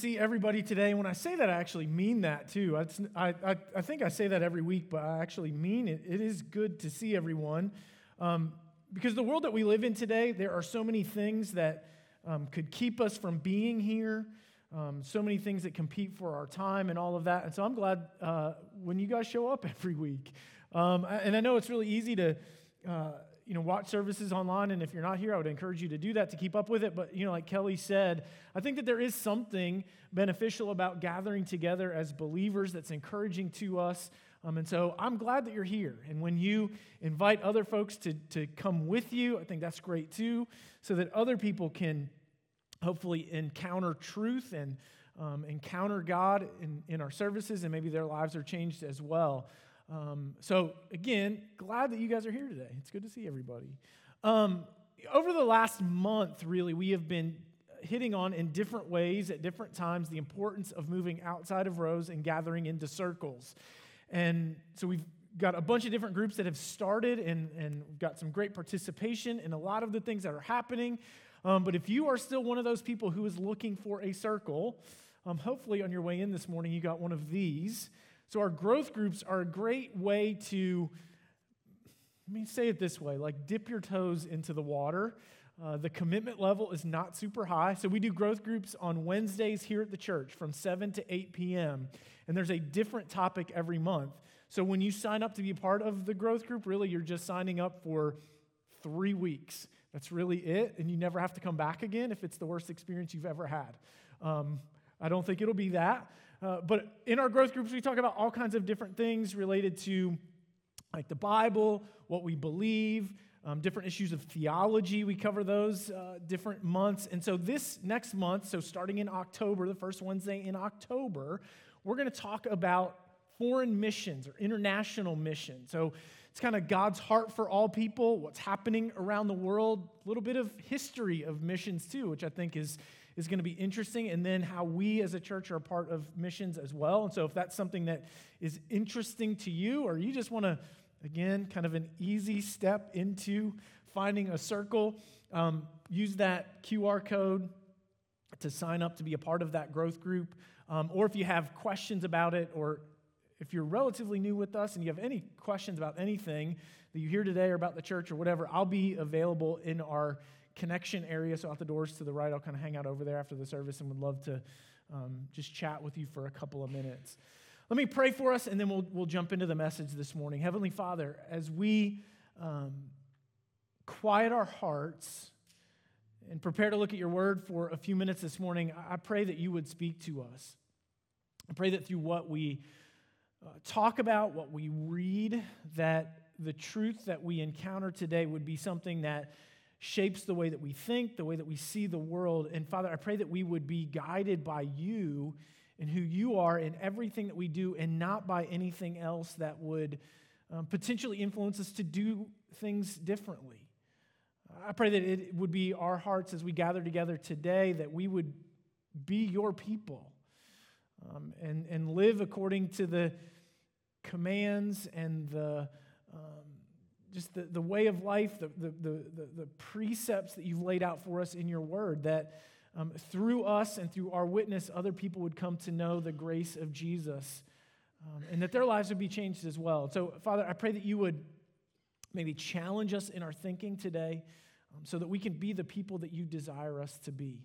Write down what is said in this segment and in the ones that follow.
see everybody today. When I say that, I actually mean that too. I, I, I think I say that every week, but I actually mean it. It is good to see everyone. Um, because the world that we live in today, there are so many things that um, could keep us from being here, um, so many things that compete for our time and all of that. And so I'm glad uh, when you guys show up every week. Um, and I know it's really easy to. Uh, you know, watch services online. And if you're not here, I would encourage you to do that to keep up with it. But, you know, like Kelly said, I think that there is something beneficial about gathering together as believers that's encouraging to us. Um, and so I'm glad that you're here. And when you invite other folks to, to come with you, I think that's great too, so that other people can hopefully encounter truth and um, encounter God in, in our services, and maybe their lives are changed as well. Um, so, again, glad that you guys are here today. It's good to see everybody. Um, over the last month, really, we have been hitting on in different ways at different times the importance of moving outside of rows and gathering into circles. And so we've got a bunch of different groups that have started and, and got some great participation in a lot of the things that are happening. Um, but if you are still one of those people who is looking for a circle, um, hopefully on your way in this morning you got one of these. So, our growth groups are a great way to, let me say it this way like dip your toes into the water. Uh, the commitment level is not super high. So, we do growth groups on Wednesdays here at the church from 7 to 8 p.m. And there's a different topic every month. So, when you sign up to be part of the growth group, really you're just signing up for three weeks. That's really it. And you never have to come back again if it's the worst experience you've ever had. Um, I don't think it'll be that. Uh, but in our growth groups, we talk about all kinds of different things related to like the Bible, what we believe, um, different issues of theology. We cover those uh, different months. And so this next month, so starting in October, the first Wednesday in October, we're going to talk about foreign missions or international missions. So it's kind of God's heart for all people, what's happening around the world, a little bit of history of missions too, which I think is is going to be interesting, and then how we as a church are a part of missions as well. And so, if that's something that is interesting to you, or you just want to, again, kind of an easy step into finding a circle, um, use that QR code to sign up to be a part of that growth group. Um, or if you have questions about it, or if you're relatively new with us and you have any questions about anything that you hear today or about the church or whatever, I'll be available in our connection area. So, out the doors to the right, I'll kind of hang out over there after the service and would love to um, just chat with you for a couple of minutes. Let me pray for us and then we'll, we'll jump into the message this morning. Heavenly Father, as we um, quiet our hearts and prepare to look at your word for a few minutes this morning, I pray that you would speak to us. I pray that through what we uh, talk about, what we read, that the truth that we encounter today would be something that shapes the way that we think, the way that we see the world. And Father, I pray that we would be guided by you and who you are in everything that we do and not by anything else that would um, potentially influence us to do things differently. I pray that it would be our hearts as we gather together today that we would be your people um, and, and live according to the commands and the just the, the way of life, the, the, the, the, precepts that you've laid out for us in your word, that um, through us and through our witness, other people would come to know the grace of Jesus um, and that their lives would be changed as well. So, Father, I pray that you would maybe challenge us in our thinking today um, so that we can be the people that you desire us to be.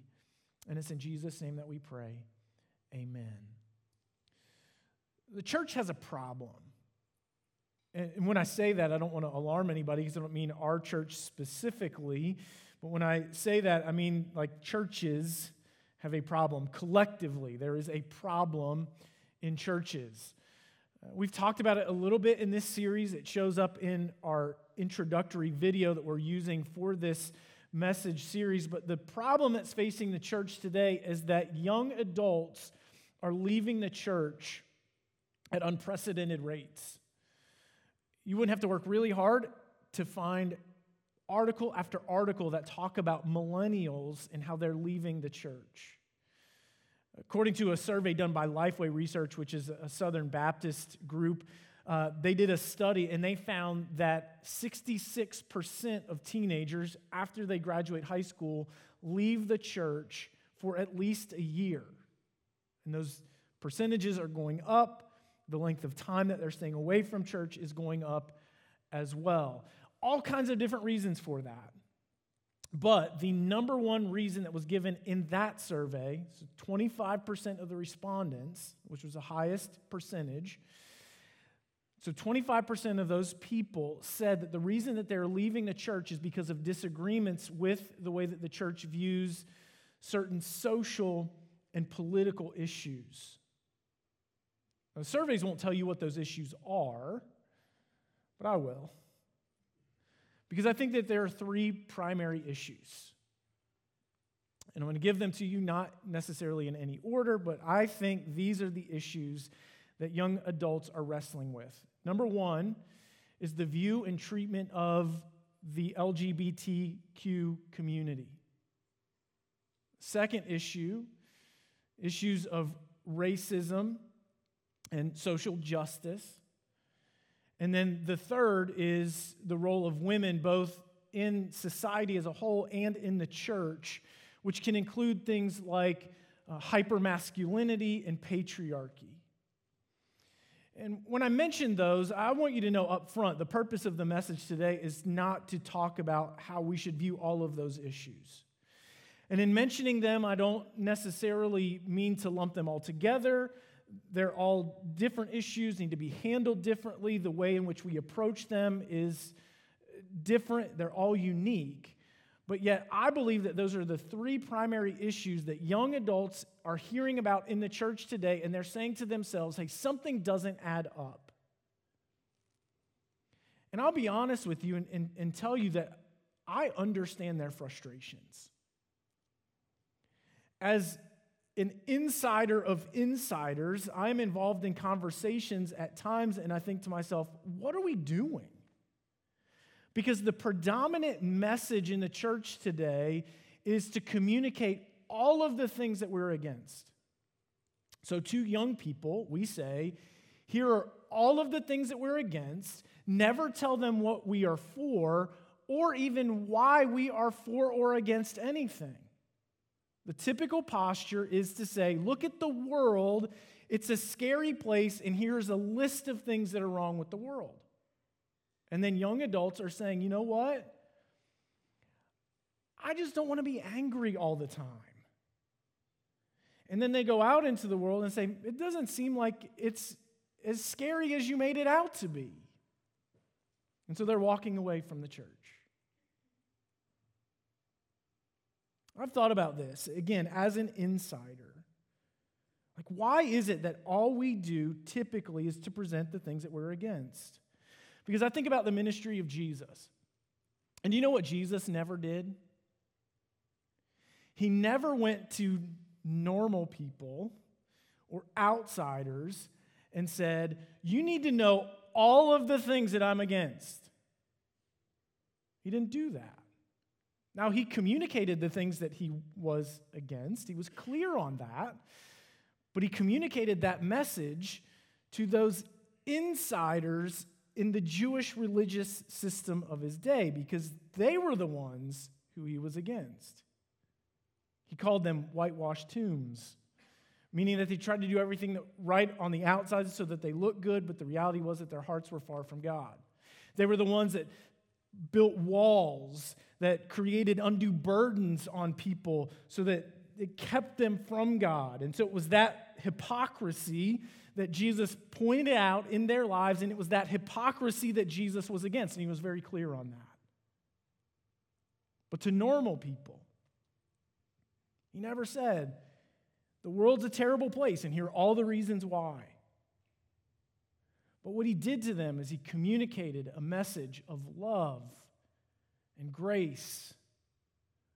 And it's in Jesus' name that we pray. Amen. The church has a problem. And when I say that, I don't want to alarm anybody because I don't mean our church specifically. But when I say that, I mean like churches have a problem. Collectively, there is a problem in churches. Uh, we've talked about it a little bit in this series. It shows up in our introductory video that we're using for this message series. But the problem that's facing the church today is that young adults are leaving the church at unprecedented rates. You wouldn't have to work really hard to find article after article that talk about millennials and how they're leaving the church. According to a survey done by Lifeway Research, which is a Southern Baptist group, uh, they did a study and they found that 66% of teenagers, after they graduate high school, leave the church for at least a year. And those percentages are going up. The length of time that they're staying away from church is going up as well. All kinds of different reasons for that. But the number one reason that was given in that survey, so 25% of the respondents, which was the highest percentage, so 25% of those people said that the reason that they're leaving the church is because of disagreements with the way that the church views certain social and political issues. Now, the surveys won't tell you what those issues are, but I will. Because I think that there are three primary issues. And I'm going to give them to you not necessarily in any order, but I think these are the issues that young adults are wrestling with. Number one is the view and treatment of the LGBTQ community. Second issue, issues of racism and social justice. And then the third is the role of women, both in society as a whole and in the church, which can include things like uh, hypermasculinity and patriarchy. And when I mention those, I want you to know up front the purpose of the message today is not to talk about how we should view all of those issues. And in mentioning them, I don't necessarily mean to lump them all together. They're all different issues, need to be handled differently. The way in which we approach them is different, they're all unique. But yet, I believe that those are the three primary issues that young adults are hearing about in the church today, and they're saying to themselves, hey, something doesn't add up. And I'll be honest with you and, and, and tell you that I understand their frustrations. As an insider of insiders, I'm involved in conversations at times, and I think to myself, what are we doing? Because the predominant message in the church today is to communicate all of the things that we're against. So, to young people, we say, here are all of the things that we're against. Never tell them what we are for or even why we are for or against anything. The typical posture is to say, look at the world, it's a scary place, and here's a list of things that are wrong with the world. And then young adults are saying, you know what? I just don't want to be angry all the time. And then they go out into the world and say, it doesn't seem like it's as scary as you made it out to be. And so they're walking away from the church. I've thought about this, again, as an insider. Like, why is it that all we do typically is to present the things that we're against? Because I think about the ministry of Jesus. And you know what Jesus never did? He never went to normal people or outsiders and said, You need to know all of the things that I'm against. He didn't do that. Now, he communicated the things that he was against, he was clear on that, but he communicated that message to those insiders in the Jewish religious system of his day because they were the ones who he was against. He called them whitewashed tombs, meaning that they tried to do everything right on the outside so that they looked good, but the reality was that their hearts were far from God. They were the ones that built walls that created undue burdens on people so that it kept them from God. And so it was that hypocrisy that Jesus pointed out in their lives, and it was that hypocrisy that Jesus was against, and he was very clear on that. But to normal people, he never said, the world's a terrible place, and here are all the reasons why. But what he did to them is he communicated a message of love and grace,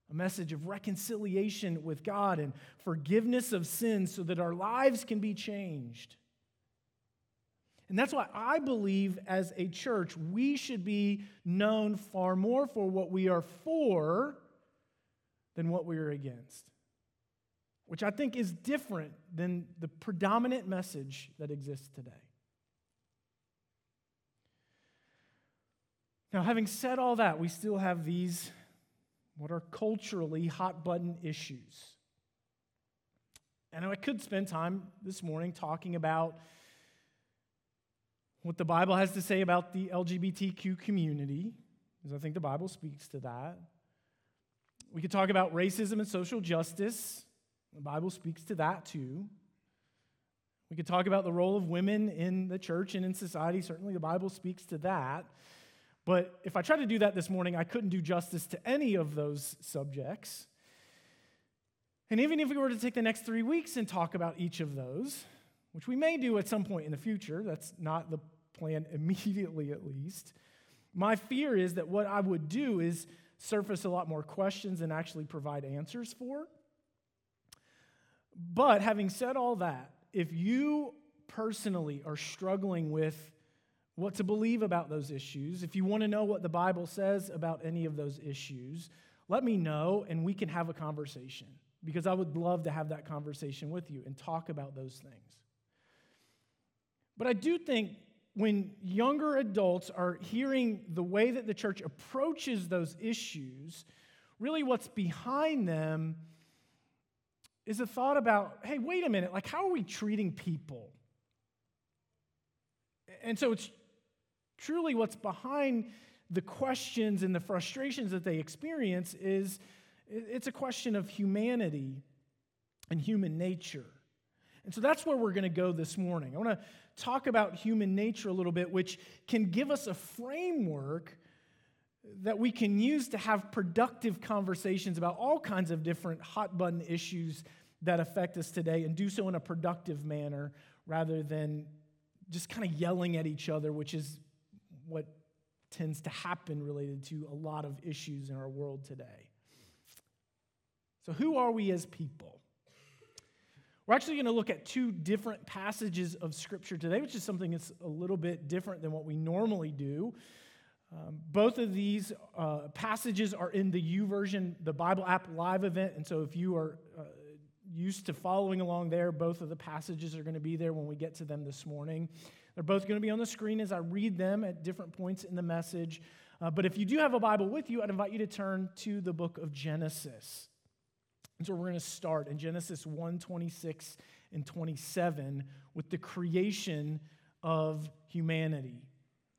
a message of reconciliation with God and forgiveness of sins so that our lives can be changed. And that's why I believe as a church, we should be known far more for what we are for than what we are against, which I think is different than the predominant message that exists today. Now, having said all that, we still have these, what are culturally hot button issues. And I could spend time this morning talking about what the Bible has to say about the LGBTQ community, because I think the Bible speaks to that. We could talk about racism and social justice. The Bible speaks to that too. We could talk about the role of women in the church and in society. Certainly, the Bible speaks to that. But if I tried to do that this morning, I couldn't do justice to any of those subjects. And even if we were to take the next three weeks and talk about each of those, which we may do at some point in the future, that's not the plan immediately at least, my fear is that what I would do is surface a lot more questions and actually provide answers for. But having said all that, if you personally are struggling with what to believe about those issues, if you want to know what the Bible says about any of those issues, let me know and we can have a conversation because I would love to have that conversation with you and talk about those things. But I do think when younger adults are hearing the way that the church approaches those issues, really what's behind them is a thought about hey, wait a minute, like, how are we treating people? And so it's truly what's behind the questions and the frustrations that they experience is it's a question of humanity and human nature. And so that's where we're going to go this morning. I want to talk about human nature a little bit, which can give us a framework that we can use to have productive conversations about all kinds of different hot button issues that affect us today and do so in a productive manner rather than just kind of yelling at each other, which is what tends to happen related to a lot of issues in our world today. So, who are we as people? We're actually going to look at two different passages of Scripture today, which is something that's a little bit different than what we normally do. Um, both of these uh, passages are in the YouVersion, the Bible app live event. And so if you are uh, used to following along there, both of the passages are going to be there when we get to them this morning. They're both going to be on the screen as I read them at different points in the message. Uh, but if you do have a Bible with you, I'd invite you to turn to the book of Genesis. And so we're going to start in Genesis 1 26 and 27 with the creation of humanity.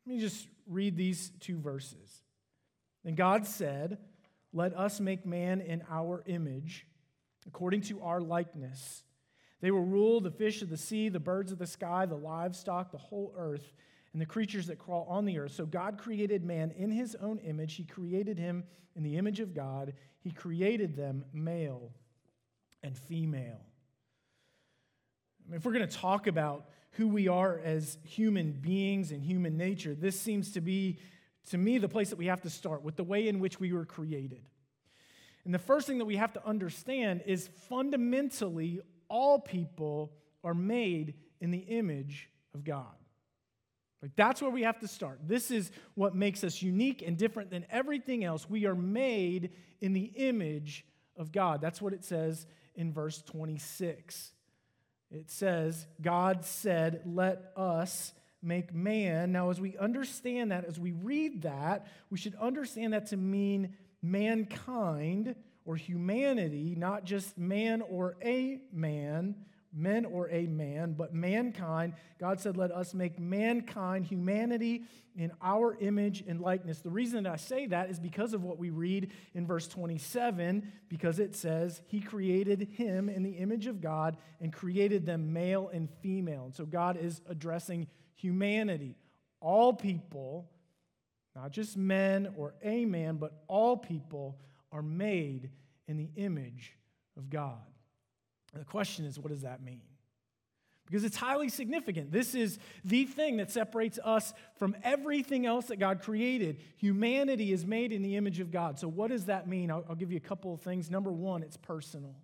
Let me just read these two verses. Then God said, Let us make man in our image, according to our likeness. They will rule the fish of the sea, the birds of the sky, the livestock, the whole earth, and the creatures that crawl on the earth. So God created man in his own image. He created him in the image of God. He created them male and female. I mean, if we're going to talk about who we are as human beings and human nature, this seems to be, to me, the place that we have to start with the way in which we were created. And the first thing that we have to understand is fundamentally, all people are made in the image of God. Like that's where we have to start. This is what makes us unique and different than everything else. We are made in the image of God. That's what it says in verse 26. It says, God said, Let us make man. Now, as we understand that, as we read that, we should understand that to mean mankind or humanity, not just man or a man, men or a man, but mankind. God said, Let us make mankind, humanity, in our image and likeness. The reason that I say that is because of what we read in verse 27, because it says, He created him in the image of God and created them male and female. And so God is addressing humanity, all people, not just men or a man, but all people are made in the image of God. The question is, what does that mean? Because it's highly significant. This is the thing that separates us from everything else that God created. Humanity is made in the image of God. So, what does that mean? I'll, I'll give you a couple of things. Number one, it's personal.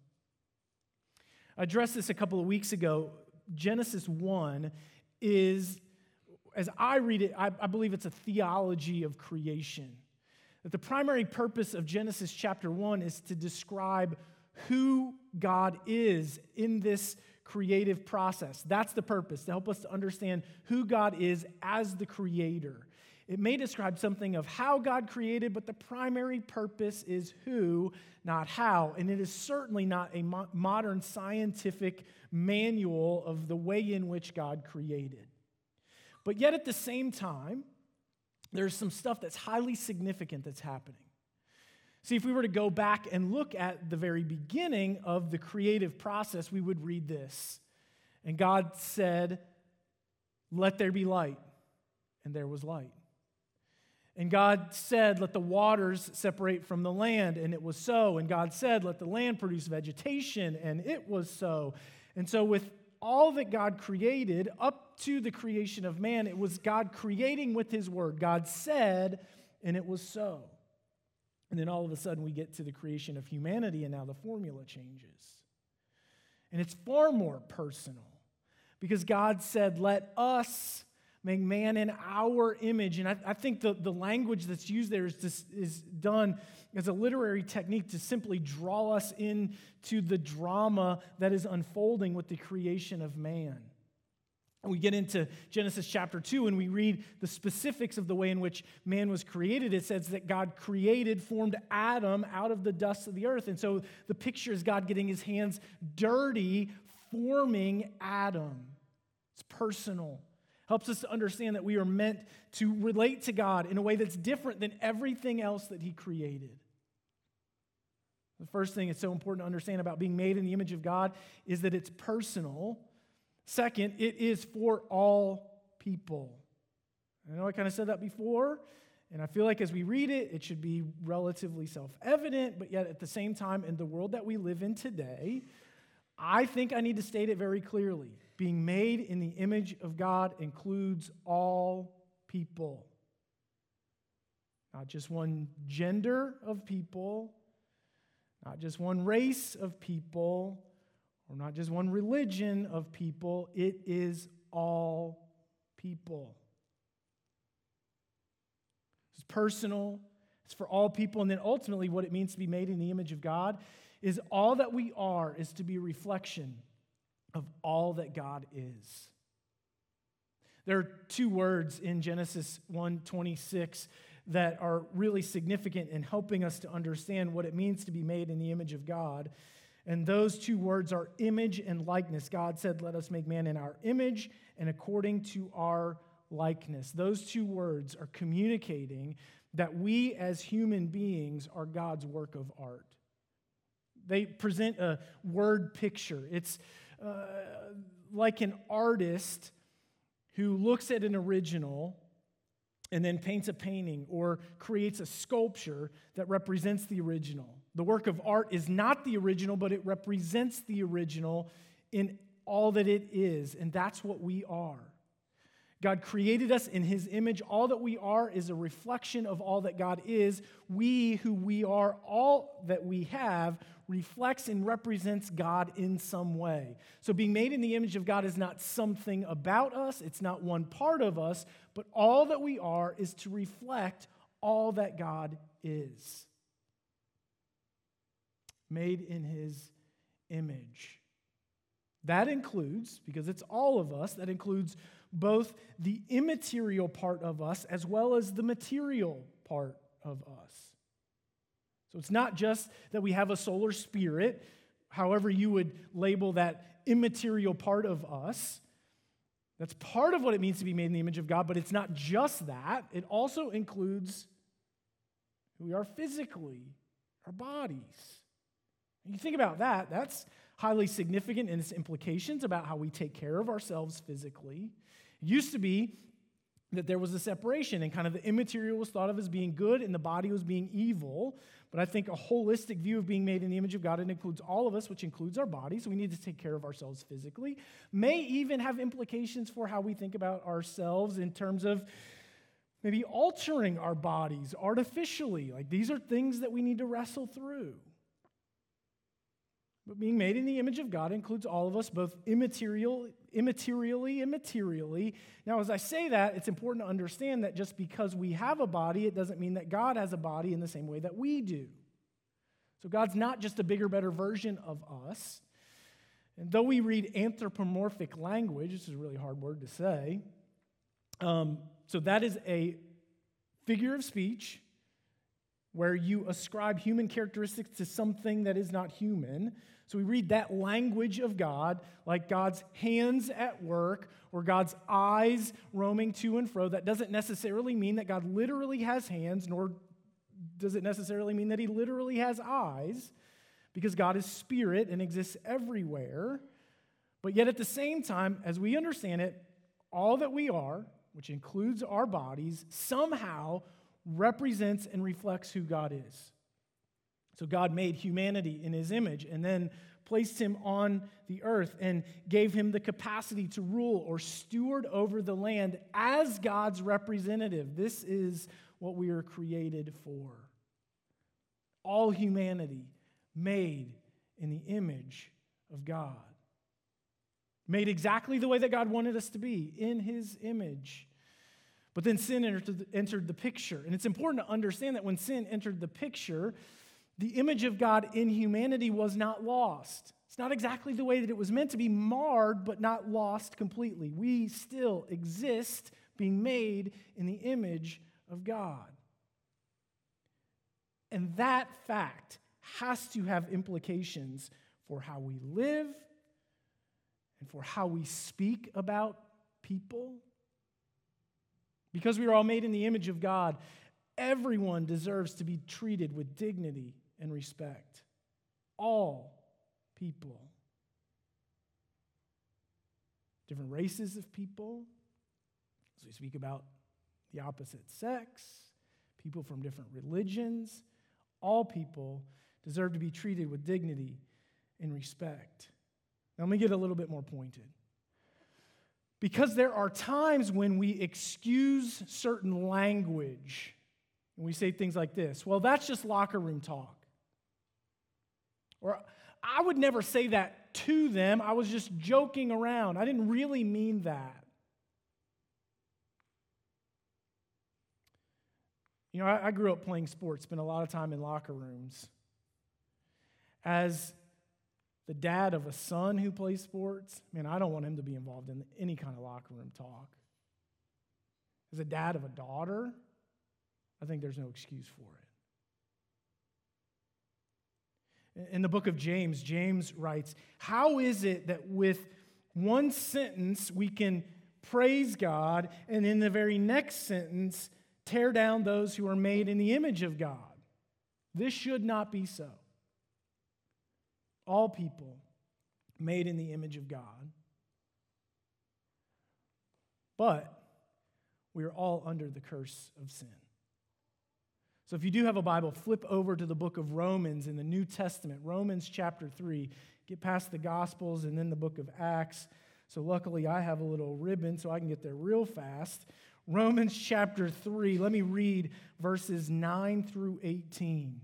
I addressed this a couple of weeks ago. Genesis 1 is, as I read it, I, I believe it's a theology of creation. That the primary purpose of Genesis chapter 1 is to describe who God is in this creative process. That's the purpose, to help us to understand who God is as the creator. It may describe something of how God created, but the primary purpose is who, not how. And it is certainly not a mo- modern scientific manual of the way in which God created. But yet, at the same time, there's some stuff that's highly significant that's happening. See, if we were to go back and look at the very beginning of the creative process, we would read this. And God said, Let there be light. And there was light. And God said, Let the waters separate from the land, and it was so. And God said, Let the land produce vegetation, and it was so. And so, with all that God created up to the creation of man, it was God creating with his word. God said, and it was so. And then all of a sudden, we get to the creation of humanity, and now the formula changes. And it's far more personal because God said, Let us make man in our image. And I, I think the, the language that's used there is, is done as a literary technique to simply draw us into the drama that is unfolding with the creation of man. And We get into Genesis chapter 2 and we read the specifics of the way in which man was created. It says that God created, formed Adam out of the dust of the earth. And so the picture is God getting his hands dirty, forming Adam. It's personal helps us to understand that we are meant to relate to God in a way that's different than everything else that He created. The first thing it's so important to understand about being made in the image of God is that it's personal. Second, it is for all people. I know I kind of said that before, and I feel like as we read it, it should be relatively self evident, but yet at the same time, in the world that we live in today, I think I need to state it very clearly being made in the image of God includes all people. Not just one gender of people, not just one race of people, or not just one religion of people. It is all people. It's personal, it's for all people. And then ultimately, what it means to be made in the image of God is all that we are is to be a reflection of all that God is. There are two words in Genesis 1:26 that are really significant in helping us to understand what it means to be made in the image of God. And those two words are image and likeness. God said, Let us make man in our image and according to our likeness. Those two words are communicating that we as human beings are God's work of art. They present a word picture. It's uh, like an artist who looks at an original and then paints a painting or creates a sculpture that represents the original. The work of art is not the original, but it represents the original in all that it is, and that's what we are. God created us in his image. All that we are is a reflection of all that God is. We, who we are, all that we have, reflects and represents God in some way. So, being made in the image of God is not something about us, it's not one part of us, but all that we are is to reflect all that God is. Made in his image. That includes, because it's all of us, that includes both the immaterial part of us as well as the material part of us. So it's not just that we have a solar spirit, however, you would label that immaterial part of us. That's part of what it means to be made in the image of God, but it's not just that. It also includes who we are physically, our bodies. And you think about that, that's highly significant in its implications about how we take care of ourselves physically. It used to be that there was a separation and kind of the immaterial was thought of as being good and the body was being evil. But I think a holistic view of being made in the image of God, it includes all of us, which includes our bodies. We need to take care of ourselves physically. May even have implications for how we think about ourselves in terms of maybe altering our bodies artificially. Like these are things that we need to wrestle through. But being made in the image of God includes all of us, both immaterial, immaterially and materially. Now, as I say that, it's important to understand that just because we have a body, it doesn't mean that God has a body in the same way that we do. So, God's not just a bigger, better version of us. And though we read anthropomorphic language, this is a really hard word to say, um, so that is a figure of speech where you ascribe human characteristics to something that is not human. So we read that language of God, like God's hands at work or God's eyes roaming to and fro. That doesn't necessarily mean that God literally has hands, nor does it necessarily mean that he literally has eyes, because God is spirit and exists everywhere. But yet, at the same time, as we understand it, all that we are, which includes our bodies, somehow represents and reflects who God is. So God made humanity in his image and then placed him on the earth and gave him the capacity to rule or steward over the land as God's representative. This is what we are created for. All humanity made in the image of God. Made exactly the way that God wanted us to be, in his image. But then sin entered the, picture. And it's important to understand that when sin entered the picture, the image of God in humanity was not lost. It's not exactly the way that it was meant to be marred, but not lost completely. We still exist being made in the image of God. And that fact has to have implications for how we live and for how we speak about people because we are all made in the image of God, everyone deserves to be treated with dignity and respect. All people. Different races of people, as we speak about the opposite sex, people from different religions, all people deserve to be treated with dignity and respect. Now, let me get a little bit more pointed. Because there are times when we excuse certain language and we say things like this well, that's just locker room talk. Or I would never say that to them. I was just joking around. I didn't really mean that. You know, I, I grew up playing sports, spent a lot of time in locker rooms. As the dad of a son who plays sports, man, I don't want him to be involved in any kind of locker room talk. As a dad of a daughter, I think there's no excuse for it. In the book of James, James writes, How is it that with one sentence we can praise God and in the very next sentence tear down those who are made in the image of God? This should not be so all people made in the image of God. But we are all under the curse of sin. So if you do have a Bible, flip over to the book of Romans in the New Testament, Romans chapter 3. Get past the Gospels and then the book of Acts. So luckily, I have a little ribbon so I can get there real fast. Romans chapter 3, let me read verses 9 through 18.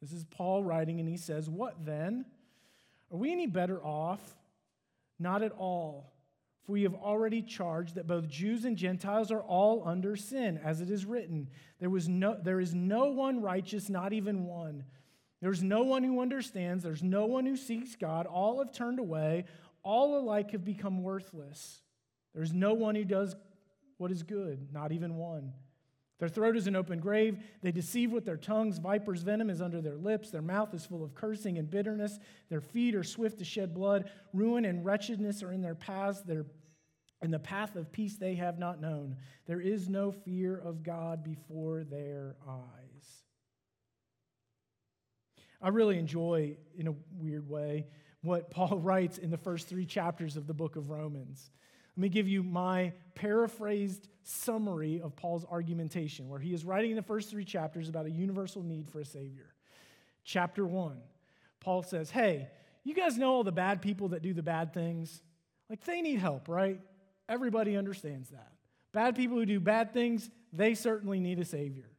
This is Paul writing, and he says, What then? Are we any better off? Not at all. For we have already charged that both Jews and Gentiles are all under sin, as it is written. There, was no, there is no one righteous, not even one. There's no one who understands. There's no one who seeks God. All have turned away. All alike have become worthless. There's no one who does what is good, not even one. Their throat is an open grave. They deceive with their tongues. Viper's venom is under their lips. Their mouth is full of cursing and bitterness. Their feet are swift to shed blood. Ruin and wretchedness are in their paths. Their, in the path of peace they have not known. There is no fear of God before their eyes. I really enjoy, in a weird way, what Paul writes in the first three chapters of the book of Romans. Let me give you my paraphrased summary of Paul's argumentation, where he is writing in the first three chapters about a universal need for a Savior. Chapter one, Paul says, Hey, you guys know all the bad people that do the bad things? Like, they need help, right? Everybody understands that. Bad people who do bad things, they certainly need a Savior.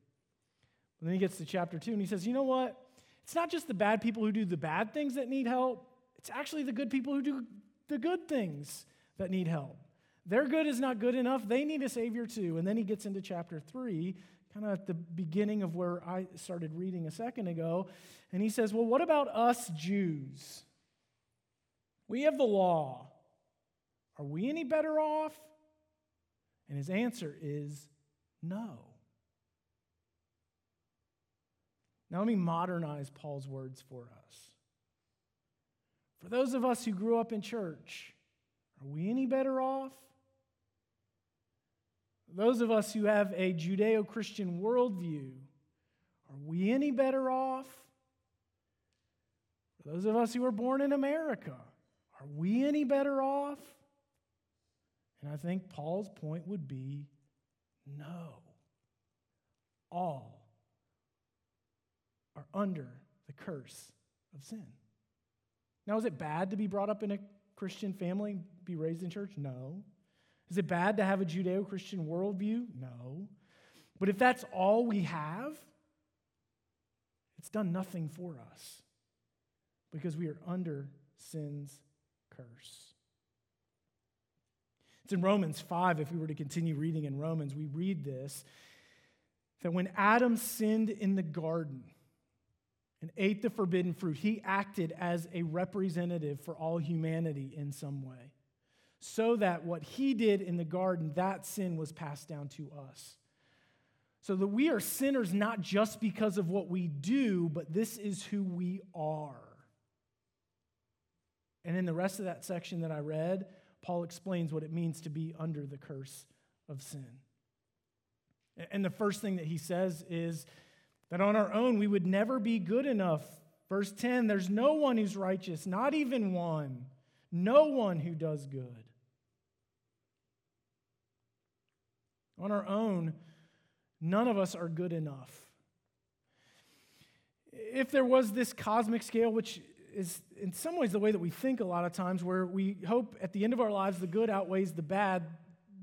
And then he gets to chapter two and he says, You know what? It's not just the bad people who do the bad things that need help, it's actually the good people who do the good things that need help. Their good is not good enough. They need a Savior too. And then he gets into chapter three, kind of at the beginning of where I started reading a second ago. And he says, Well, what about us Jews? We have the law. Are we any better off? And his answer is No. Now, let me modernize Paul's words for us. For those of us who grew up in church, are we any better off? Those of us who have a Judeo Christian worldview, are we any better off? For those of us who were born in America, are we any better off? And I think Paul's point would be no. All are under the curse of sin. Now, is it bad to be brought up in a Christian family, be raised in church? No. Is it bad to have a Judeo Christian worldview? No. But if that's all we have, it's done nothing for us because we are under sin's curse. It's in Romans 5, if we were to continue reading in Romans, we read this that when Adam sinned in the garden and ate the forbidden fruit, he acted as a representative for all humanity in some way. So that what he did in the garden, that sin was passed down to us. So that we are sinners not just because of what we do, but this is who we are. And in the rest of that section that I read, Paul explains what it means to be under the curse of sin. And the first thing that he says is that on our own we would never be good enough. Verse 10 there's no one who's righteous, not even one, no one who does good. On our own, none of us are good enough. If there was this cosmic scale, which is in some ways the way that we think a lot of times, where we hope at the end of our lives the good outweighs the bad.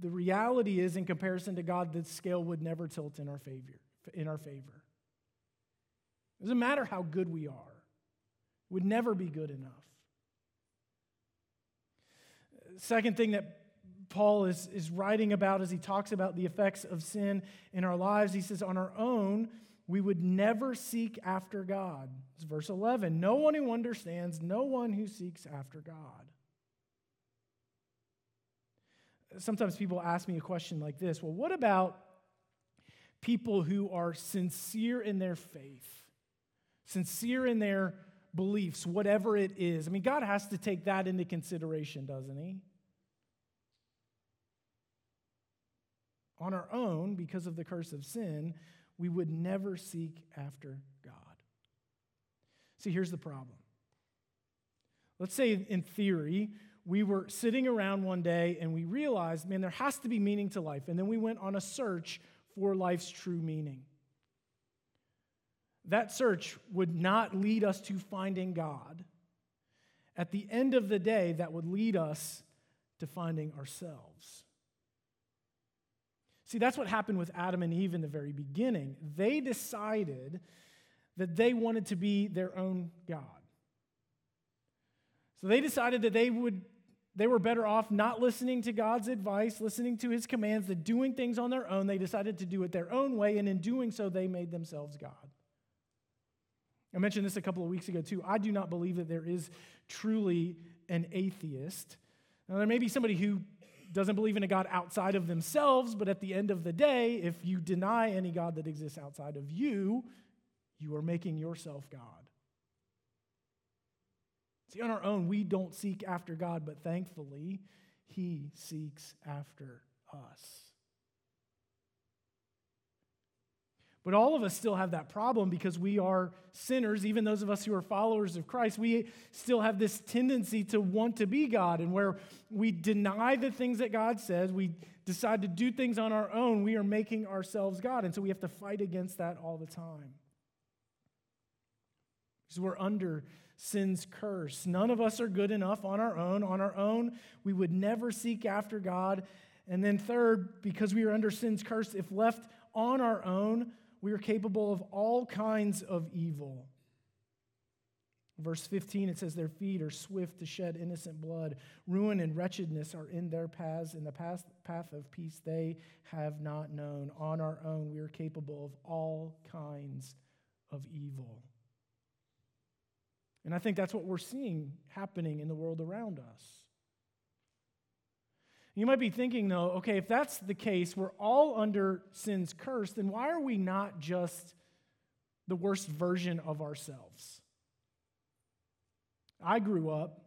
The reality is, in comparison to God, the scale would never tilt in our favor. In our favor, it doesn't matter how good we are; it would never be good enough. Second thing that Paul is, is writing about as he talks about the effects of sin in our lives, he says, on our own, we would never seek after God. It's verse 11. No one who understands, no one who seeks after God. Sometimes people ask me a question like this Well, what about people who are sincere in their faith, sincere in their beliefs, whatever it is? I mean, God has to take that into consideration, doesn't He? On our own, because of the curse of sin, we would never seek after God. See, here's the problem. Let's say, in theory, we were sitting around one day and we realized, man, there has to be meaning to life. And then we went on a search for life's true meaning. That search would not lead us to finding God. At the end of the day, that would lead us to finding ourselves. See, that's what happened with Adam and Eve in the very beginning. They decided that they wanted to be their own God. So they decided that they would they were better off not listening to God's advice, listening to his commands, than doing things on their own. They decided to do it their own way, and in doing so, they made themselves God. I mentioned this a couple of weeks ago, too. I do not believe that there is truly an atheist. Now, there may be somebody who doesn't believe in a God outside of themselves, but at the end of the day, if you deny any God that exists outside of you, you are making yourself God. See, on our own, we don't seek after God, but thankfully, He seeks after us. But all of us still have that problem because we are sinners, even those of us who are followers of Christ. We still have this tendency to want to be God. And where we deny the things that God says, we decide to do things on our own, we are making ourselves God. And so we have to fight against that all the time. Because we're under sin's curse. None of us are good enough on our own. On our own, we would never seek after God. And then, third, because we are under sin's curse, if left on our own, we are capable of all kinds of evil. Verse 15, it says, Their feet are swift to shed innocent blood. Ruin and wretchedness are in their paths. In the path, of peace they have not known. On our own, we are capable of all kinds of evil. And I think that's what we're seeing happening in the world around us. You might be thinking, though, okay, if that's the case, we're all under sin's curse, then why are we not just the worst version of ourselves? I grew up,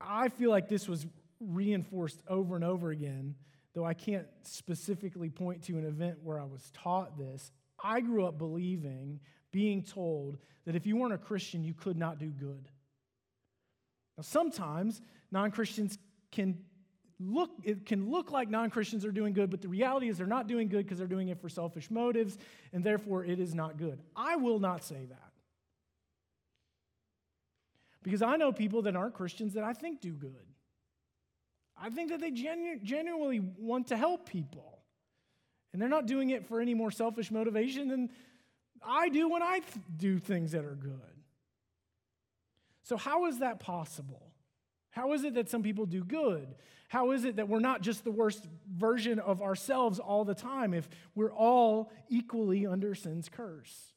I feel like this was reinforced over and over again, though I can't specifically point to an event where I was taught this. I grew up believing, being told, that if you weren't a Christian, you could not do good. Now, sometimes non Christians can look, it can look like non Christians are doing good, but the reality is they're not doing good because they're doing it for selfish motives, and therefore it is not good. I will not say that. Because I know people that aren't Christians that I think do good. I think that they genu- genuinely want to help people. And they're not doing it for any more selfish motivation than I do when I th- do things that are good. So, how is that possible? How is it that some people do good? How is it that we're not just the worst version of ourselves all the time if we're all equally under sin's curse?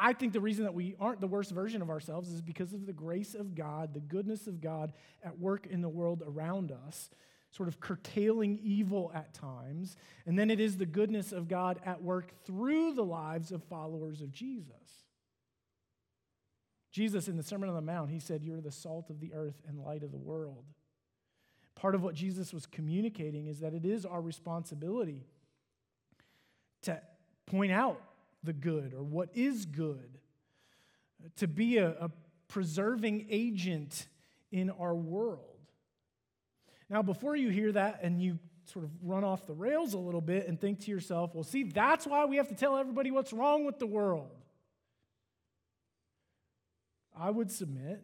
I think the reason that we aren't the worst version of ourselves is because of the grace of God, the goodness of God at work in the world around us, sort of curtailing evil at times. And then it is the goodness of God at work through the lives of followers of Jesus. Jesus, in the Sermon on the Mount, he said, You're the salt of the earth and light of the world. Part of what Jesus was communicating is that it is our responsibility to point out the good or what is good, to be a, a preserving agent in our world. Now, before you hear that and you sort of run off the rails a little bit and think to yourself, well, see, that's why we have to tell everybody what's wrong with the world. I would submit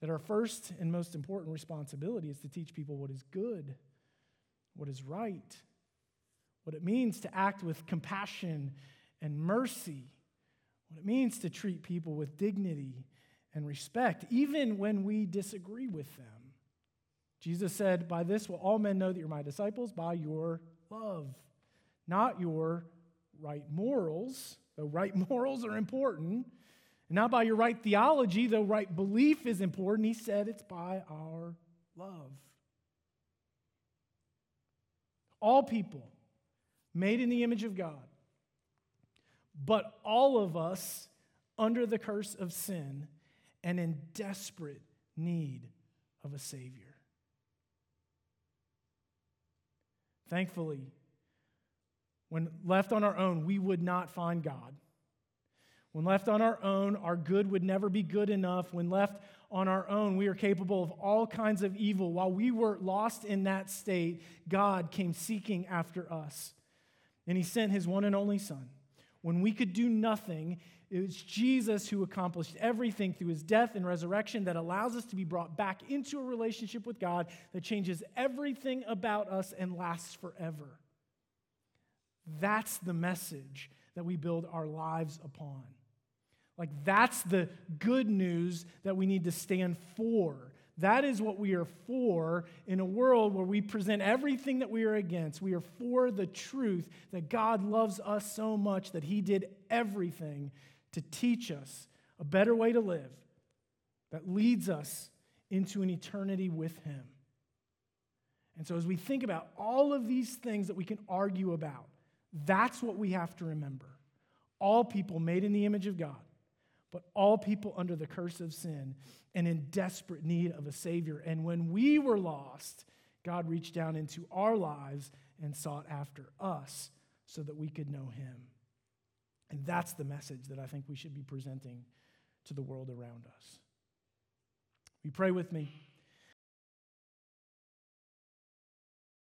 that our first and most important responsibility is to teach people what is good, what is right, what it means to act with compassion and mercy, what it means to treat people with dignity and respect, even when we disagree with them. Jesus said, By this will all men know that you're my disciples, by your love, not your right morals, though right morals are important, not by your right theology, though right belief is important. He said it's by our love. All people made in the image of God but all of us under the curse of sin and in desperate need of a Savior. Thankfully, when left on our own, we would not find God. When left on our own, our good would never be good enough. When left on our own, we are capable of all kinds of evil. While we were lost in that state, God came seeking after us. And He sent His one and only Son when we could do nothing, it was Jesus who accomplished everything through his death and resurrection that allows us to be brought back into a relationship with God that changes everything about us and lasts forever. That's the message that we build our lives upon. Like, that's the good news that we need to stand for. That is what we are for in a world where we present everything that we are against. We are for the truth that God loves us so much that He did everything to teach us a better way to live that leads us into an eternity with Him. And so, as we think about all of these things that we can argue about, that's what we have to remember. All people made in the image of God but all people under the curse of sin and in desperate need of a Savior. And when we were lost, God reached down into our lives and sought after us so that we could know Him. And that's the message that I think we should be presenting to the world around us. We pray with me.